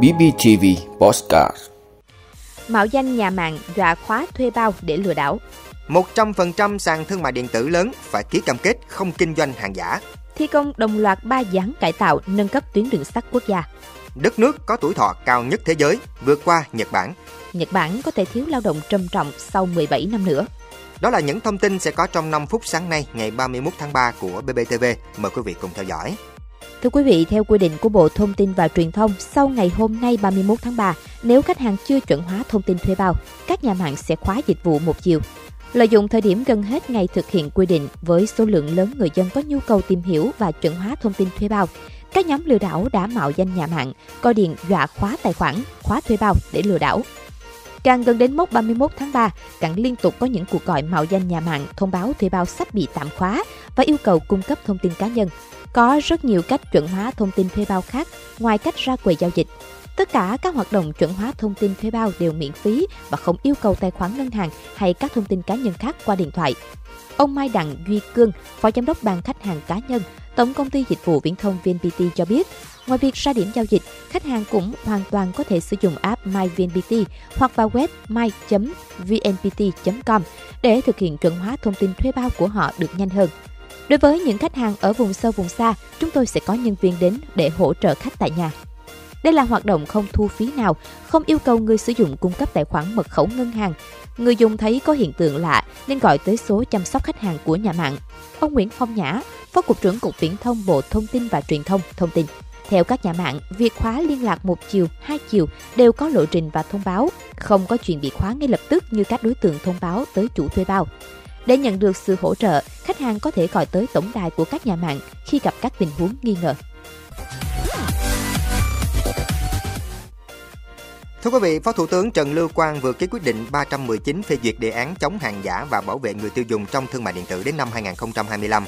BBTV Postcard Mạo danh nhà mạng dọa khóa thuê bao để lừa đảo 100% sàn thương mại điện tử lớn phải ký cam kết không kinh doanh hàng giả. Thi công đồng loạt 3 dự án cải tạo nâng cấp tuyến đường sắt quốc gia Đất nước có tuổi thọ cao nhất thế giới, vượt qua Nhật Bản. Nhật Bản có thể thiếu lao động trầm trọng sau 17 năm nữa Đó là những thông tin sẽ có trong 5 phút sáng nay ngày 31 tháng 3 của BBTV. Mời quý vị cùng theo dõi. Thưa quý vị, theo quy định của Bộ Thông tin và Truyền thông, sau ngày hôm nay 31 tháng 3, nếu khách hàng chưa chuẩn hóa thông tin thuê bao, các nhà mạng sẽ khóa dịch vụ một chiều. Lợi dụng thời điểm gần hết ngày thực hiện quy định với số lượng lớn người dân có nhu cầu tìm hiểu và chuẩn hóa thông tin thuê bao, các nhóm lừa đảo đã mạo danh nhà mạng, gọi điện dọa khóa tài khoản, khóa thuê bao để lừa đảo. Càng gần đến mốc 31 tháng 3, càng liên tục có những cuộc gọi mạo danh nhà mạng thông báo thuê bao sắp bị tạm khóa và yêu cầu cung cấp thông tin cá nhân. Có rất nhiều cách chuẩn hóa thông tin thuê bao khác ngoài cách ra quầy giao dịch. Tất cả các hoạt động chuẩn hóa thông tin thuê bao đều miễn phí và không yêu cầu tài khoản ngân hàng hay các thông tin cá nhân khác qua điện thoại. Ông Mai Đặng Duy Cương, Phó Giám đốc Ban Khách hàng Cá nhân, Tổng công ty Dịch vụ Viễn thông VNPT cho biết, ngoài việc ra điểm giao dịch, khách hàng cũng hoàn toàn có thể sử dụng app MyVNPT hoặc vào web my.vnpt.com để thực hiện chuẩn hóa thông tin thuê bao của họ được nhanh hơn. Đối với những khách hàng ở vùng sâu vùng xa, chúng tôi sẽ có nhân viên đến để hỗ trợ khách tại nhà. Đây là hoạt động không thu phí nào, không yêu cầu người sử dụng cung cấp tài khoản mật khẩu ngân hàng. Người dùng thấy có hiện tượng lạ nên gọi tới số chăm sóc khách hàng của nhà mạng. Ông Nguyễn Phong Nhã, Phó Cục trưởng Cục Viễn thông Bộ Thông tin và Truyền thông thông tin. Theo các nhà mạng, việc khóa liên lạc một chiều, hai chiều đều có lộ trình và thông báo, không có chuyện bị khóa ngay lập tức như các đối tượng thông báo tới chủ thuê bao. Để nhận được sự hỗ trợ, khách hàng có thể gọi tới tổng đài của các nhà mạng khi gặp các tình huống nghi ngờ. Thưa quý vị, Phó Thủ tướng Trần Lưu Quang vừa ký quyết định 319 phê duyệt đề án chống hàng giả và bảo vệ người tiêu dùng trong thương mại điện tử đến năm 2025.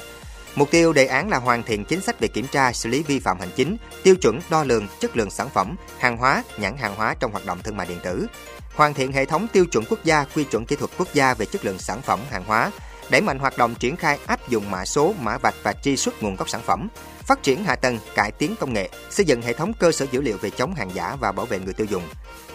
Mục tiêu đề án là hoàn thiện chính sách về kiểm tra, xử lý vi phạm hành chính, tiêu chuẩn đo lường chất lượng sản phẩm, hàng hóa, nhãn hàng hóa trong hoạt động thương mại điện tử. Hoàn thiện hệ thống tiêu chuẩn quốc gia, quy chuẩn kỹ thuật quốc gia về chất lượng sản phẩm, hàng hóa, đẩy mạnh hoạt động triển khai áp dụng mã số, mã vạch và truy xuất nguồn gốc sản phẩm, phát triển hạ tầng, cải tiến công nghệ, xây dựng hệ thống cơ sở dữ liệu về chống hàng giả và bảo vệ người tiêu dùng.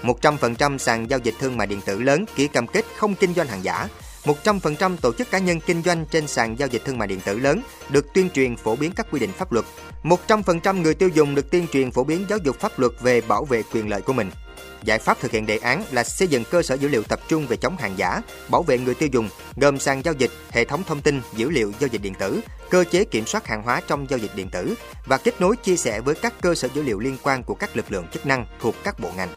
100% sàn giao dịch thương mại điện tử lớn ký cam kết không kinh doanh hàng giả. 100% tổ chức cá nhân kinh doanh trên sàn giao dịch thương mại điện tử lớn được tuyên truyền phổ biến các quy định pháp luật. 100% người tiêu dùng được tuyên truyền phổ biến giáo dục pháp luật về bảo vệ quyền lợi của mình. Giải pháp thực hiện đề án là xây dựng cơ sở dữ liệu tập trung về chống hàng giả, bảo vệ người tiêu dùng, gồm sàn giao dịch, hệ thống thông tin, dữ liệu giao dịch điện tử, cơ chế kiểm soát hàng hóa trong giao dịch điện tử và kết nối chia sẻ với các cơ sở dữ liệu liên quan của các lực lượng chức năng thuộc các bộ ngành.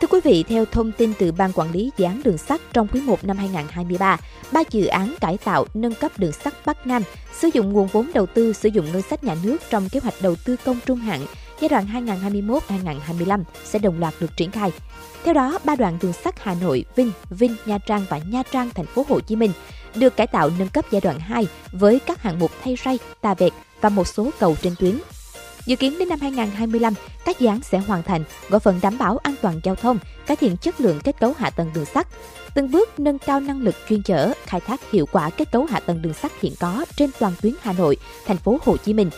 Thưa quý vị, theo thông tin từ Ban Quản lý Dự án Đường sắt trong quý 1 năm 2023, ba dự án cải tạo nâng cấp đường sắt Bắc Nam sử dụng nguồn vốn đầu tư sử dụng ngân sách nhà nước trong kế hoạch đầu tư công trung hạn giai đoạn 2021-2025 sẽ đồng loạt được triển khai. Theo đó, ba đoạn đường sắt Hà Nội, Vinh, Vinh, Nha Trang và Nha Trang, thành phố Hồ Chí Minh được cải tạo nâng cấp giai đoạn 2 với các hạng mục thay ray, tà vẹt và một số cầu trên tuyến. Dự kiến đến năm 2025, các dự án sẽ hoàn thành, góp phần đảm bảo an toàn giao thông, cải thiện chất lượng kết cấu hạ tầng đường sắt, từng bước nâng cao năng lực chuyên chở, khai thác hiệu quả kết cấu hạ tầng đường sắt hiện có trên toàn tuyến Hà Nội, thành phố Hồ Chí Minh.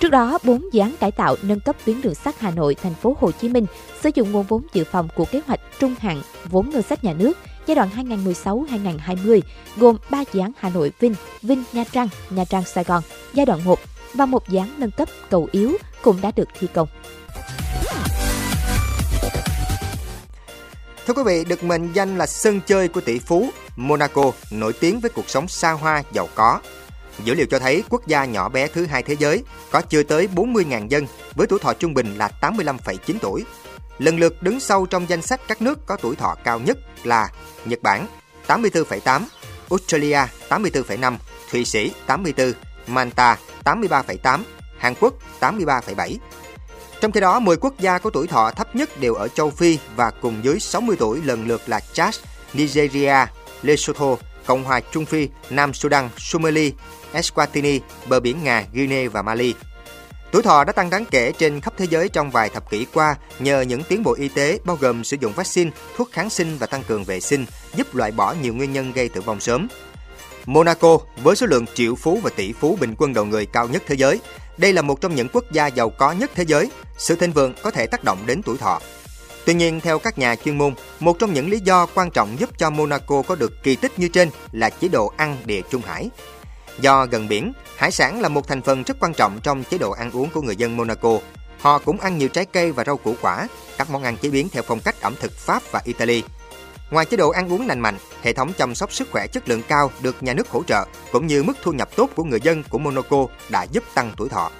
Trước đó, 4 dự án cải tạo nâng cấp tuyến đường sắt Hà Nội, thành phố Hồ Chí Minh sử dụng nguồn vốn dự phòng của kế hoạch trung hạn vốn ngân sách nhà nước giai đoạn 2016-2020 gồm 3 dự án Hà Nội Vinh, Vinh Nha Trang, Nha Trang Sài Gòn giai đoạn 1 và một dự án nâng cấp cầu yếu cũng đã được thi công. Thưa quý vị, được mệnh danh là sân chơi của tỷ phú, Monaco nổi tiếng với cuộc sống xa hoa, giàu có. Dữ liệu cho thấy quốc gia nhỏ bé thứ hai thế giới có chưa tới 40.000 dân với tuổi thọ trung bình là 85,9 tuổi. Lần lượt đứng sau trong danh sách các nước có tuổi thọ cao nhất là Nhật Bản 84,8, Australia 84,5, Thụy Sĩ 84, Manta 83,8, Hàn Quốc 83,7. Trong khi đó, 10 quốc gia có tuổi thọ thấp nhất đều ở châu Phi và cùng dưới 60 tuổi lần lượt là Chad, Nigeria, Lesotho, Cộng hòa Trung Phi, Nam Sudan, Somali, Eswatini, bờ biển Nga, Guinea và Mali. Tuổi thọ đã tăng đáng kể trên khắp thế giới trong vài thập kỷ qua nhờ những tiến bộ y tế bao gồm sử dụng vaccine, thuốc kháng sinh và tăng cường vệ sinh, giúp loại bỏ nhiều nguyên nhân gây tử vong sớm. Monaco với số lượng triệu phú và tỷ phú bình quân đầu người cao nhất thế giới. Đây là một trong những quốc gia giàu có nhất thế giới. Sự thịnh vượng có thể tác động đến tuổi thọ. Tuy nhiên, theo các nhà chuyên môn, một trong những lý do quan trọng giúp cho Monaco có được kỳ tích như trên là chế độ ăn địa Trung Hải. Do gần biển, hải sản là một thành phần rất quan trọng trong chế độ ăn uống của người dân Monaco. Họ cũng ăn nhiều trái cây và rau củ quả, các món ăn chế biến theo phong cách ẩm thực Pháp và Italy. Ngoài chế độ ăn uống lành mạnh, hệ thống chăm sóc sức khỏe chất lượng cao được nhà nước hỗ trợ, cũng như mức thu nhập tốt của người dân của Monaco đã giúp tăng tuổi thọ.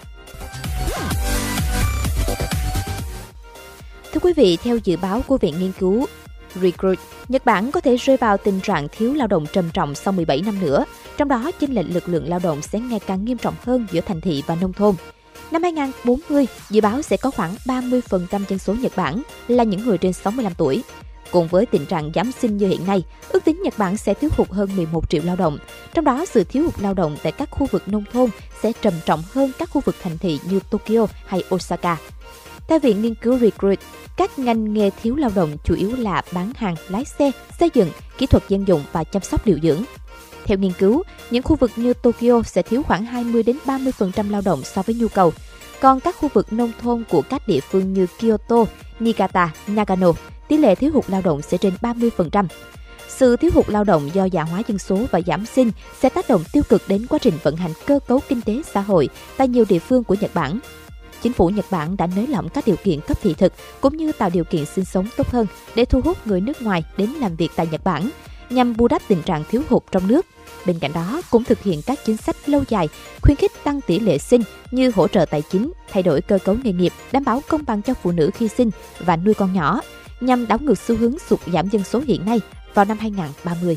Thưa quý vị, theo dự báo của Viện Nghiên cứu Recruit, Nhật Bản có thể rơi vào tình trạng thiếu lao động trầm trọng sau 17 năm nữa, trong đó chênh lệch lực lượng lao động sẽ ngày càng nghiêm trọng hơn giữa thành thị và nông thôn. Năm 2040, dự báo sẽ có khoảng 30% dân số Nhật Bản là những người trên 65 tuổi. Cùng với tình trạng giảm sinh như hiện nay, ước tính Nhật Bản sẽ thiếu hụt hơn 11 triệu lao động. Trong đó, sự thiếu hụt lao động tại các khu vực nông thôn sẽ trầm trọng hơn các khu vực thành thị như Tokyo hay Osaka. Theo Viện Nghiên cứu Recruit, các ngành nghề thiếu lao động chủ yếu là bán hàng, lái xe, xây dựng, kỹ thuật dân dụng và chăm sóc điều dưỡng. Theo nghiên cứu, những khu vực như Tokyo sẽ thiếu khoảng 20 đến 30% lao động so với nhu cầu. Còn các khu vực nông thôn của các địa phương như Kyoto, Niigata, Nagano, tỷ lệ thiếu hụt lao động sẽ trên 30%. Sự thiếu hụt lao động do già hóa dân số và giảm sinh sẽ tác động tiêu cực đến quá trình vận hành cơ cấu kinh tế xã hội tại nhiều địa phương của Nhật Bản chính phủ Nhật Bản đã nới lỏng các điều kiện cấp thị thực cũng như tạo điều kiện sinh sống tốt hơn để thu hút người nước ngoài đến làm việc tại Nhật Bản nhằm bù đắp tình trạng thiếu hụt trong nước. Bên cạnh đó, cũng thực hiện các chính sách lâu dài, khuyến khích tăng tỷ lệ sinh như hỗ trợ tài chính, thay đổi cơ cấu nghề nghiệp, đảm bảo công bằng cho phụ nữ khi sinh và nuôi con nhỏ, nhằm đảo ngược xu hướng sụt giảm dân số hiện nay vào năm 2030.